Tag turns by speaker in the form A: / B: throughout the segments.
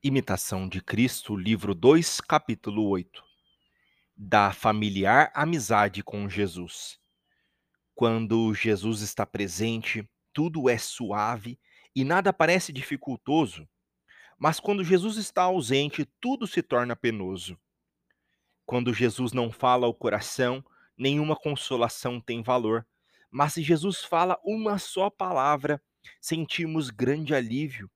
A: Imitação de Cristo, livro 2, capítulo 8. Da familiar amizade com Jesus. Quando Jesus está presente, tudo é suave e nada parece dificultoso. Mas quando Jesus está ausente, tudo se torna penoso. Quando Jesus não fala ao coração, nenhuma consolação tem valor. Mas se Jesus fala uma só palavra, sentimos grande alívio.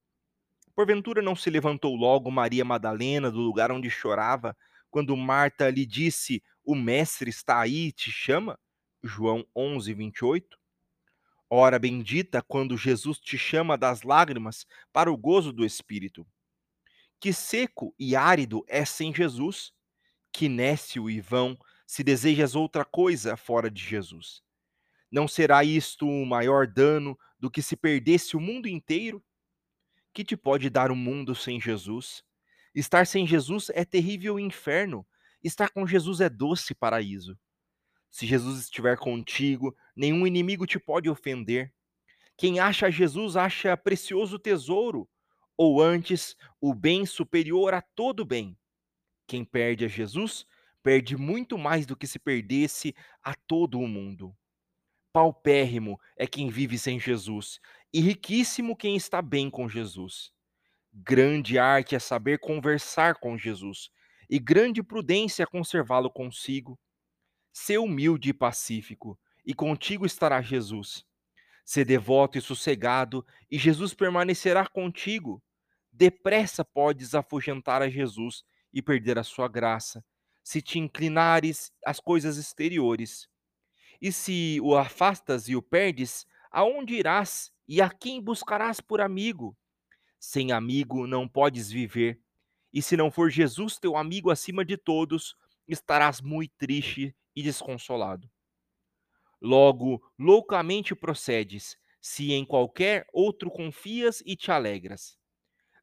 A: Porventura não se levantou logo Maria Madalena do lugar onde chorava, quando Marta lhe disse: O mestre está aí e te chama? João 11, 28. Ora bendita quando Jesus te chama das lágrimas para o gozo do Espírito. Que seco e árido é sem Jesus, que nécio e vão se desejas outra coisa fora de Jesus. Não será isto um maior dano do que se perdesse o mundo inteiro? Que te pode dar o um mundo sem Jesus? Estar sem Jesus é terrível inferno. Estar com Jesus é doce paraíso. Se Jesus estiver contigo, nenhum inimigo te pode ofender. Quem acha Jesus acha precioso tesouro, ou antes, o bem superior a todo bem. Quem perde a Jesus, perde muito mais do que se perdesse a todo o mundo. Paupérrimo é quem vive sem Jesus, e riquíssimo quem está bem com Jesus. Grande arte é saber conversar com Jesus, e grande prudência conservá-lo consigo. Sê humilde e pacífico, e contigo estará Jesus. Sê devoto e sossegado, e Jesus permanecerá contigo. Depressa podes afugentar a Jesus e perder a sua graça, se te inclinares às coisas exteriores. E se o afastas e o perdes, aonde irás e a quem buscarás por amigo? Sem amigo não podes viver. E se não for Jesus teu amigo acima de todos, estarás muito triste e desconsolado. Logo, loucamente procedes, se em qualquer outro confias e te alegras.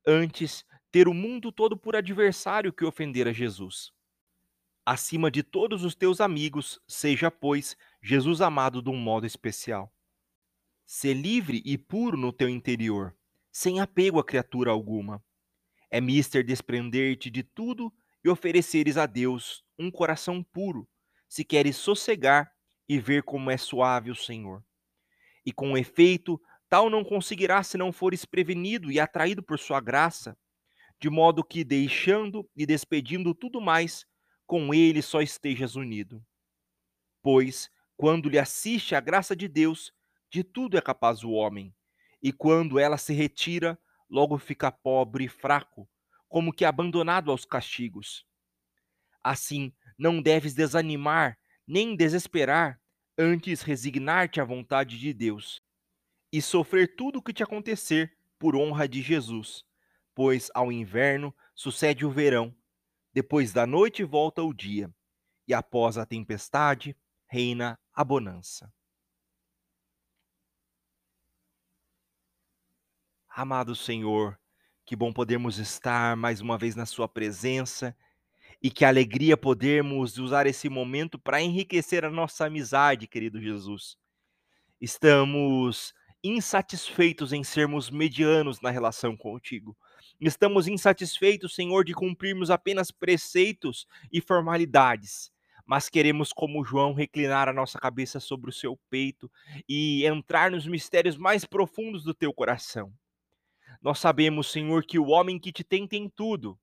A: Antes, ter o mundo todo por adversário que ofender a Jesus acima de todos os teus amigos, seja, pois, Jesus amado de um modo especial. Ser livre e puro no teu interior, sem apego a criatura alguma. É mister desprender-te de tudo e ofereceres a Deus um coração puro, se queres sossegar e ver como é suave o Senhor. E com efeito, tal não conseguirás se não fores prevenido e atraído por sua graça, de modo que, deixando e despedindo tudo mais, com ele só estejas unido. Pois, quando lhe assiste a graça de Deus, de tudo é capaz o homem, e quando ela se retira, logo fica pobre e fraco, como que abandonado aos castigos. Assim, não deves desanimar, nem desesperar, antes resignar-te à vontade de Deus, e sofrer tudo o que te acontecer por honra de Jesus, pois ao inverno sucede o verão, depois da noite volta o dia, e após a tempestade reina a bonança. Amado Senhor, que bom podermos estar mais uma vez na Sua presença e que alegria podermos usar esse momento para enriquecer a nossa amizade, querido Jesus. Estamos insatisfeitos em sermos medianos na relação contigo. Estamos insatisfeitos, Senhor, de cumprirmos apenas preceitos e formalidades, mas queremos, como João, reclinar a nossa cabeça sobre o seu peito e entrar nos mistérios mais profundos do teu coração. Nós sabemos, Senhor, que o homem que te tem tem tudo.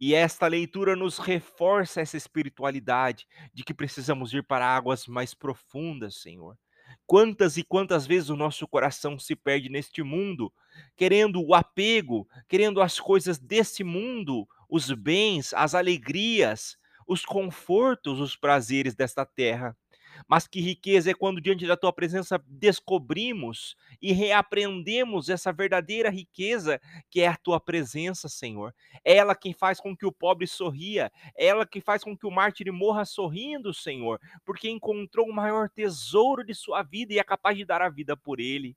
A: E esta leitura nos reforça essa espiritualidade de que precisamos ir para águas mais profundas, Senhor. Quantas e quantas vezes o nosso coração se perde neste mundo, querendo o apego, querendo as coisas desse mundo, os bens, as alegrias, os confortos, os prazeres desta terra. Mas que riqueza é quando, diante da tua presença, descobrimos e reaprendemos essa verdadeira riqueza que é a tua presença, Senhor. É ela quem faz com que o pobre sorria, é ela que faz com que o mártir morra sorrindo, Senhor, porque encontrou o maior tesouro de sua vida e é capaz de dar a vida por ele.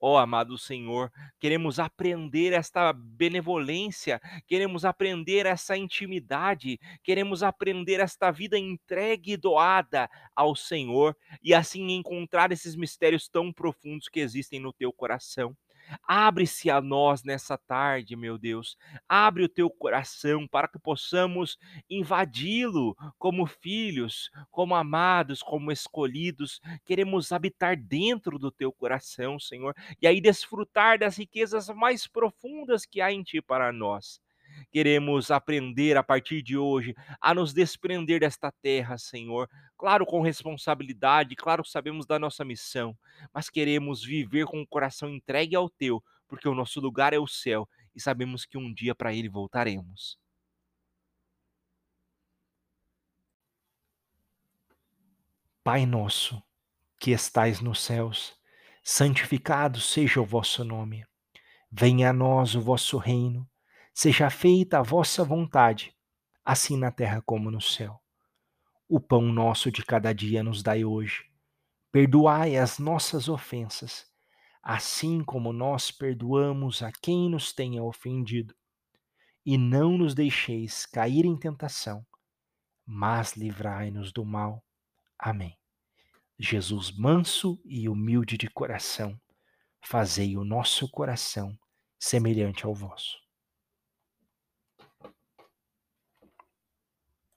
A: Ó oh, amado Senhor, queremos aprender esta benevolência, queremos aprender essa intimidade, queremos aprender esta vida entregue e doada ao Senhor e assim encontrar esses mistérios tão profundos que existem no teu coração. Abre-se a nós nessa tarde, meu Deus. Abre o teu coração para que possamos invadi-lo como filhos, como amados, como escolhidos. Queremos habitar dentro do teu coração, Senhor, e aí desfrutar das riquezas mais profundas que há em ti para nós. Queremos aprender a partir de hoje a nos desprender desta terra, Senhor. Claro, com responsabilidade, claro, sabemos da nossa missão, mas queremos viver com o coração entregue ao teu, porque o nosso lugar é o céu e sabemos que um dia para ele voltaremos. Pai nosso, que estais nos céus, santificado seja o vosso nome. Venha a nós o vosso reino Seja feita a vossa vontade, assim na terra como no céu. O pão nosso de cada dia nos dai hoje. Perdoai as nossas ofensas, assim como nós perdoamos a quem nos tenha ofendido. E não nos deixeis cair em tentação, mas livrai-nos do mal. Amém. Jesus manso e humilde de coração, fazei o nosso coração semelhante ao vosso.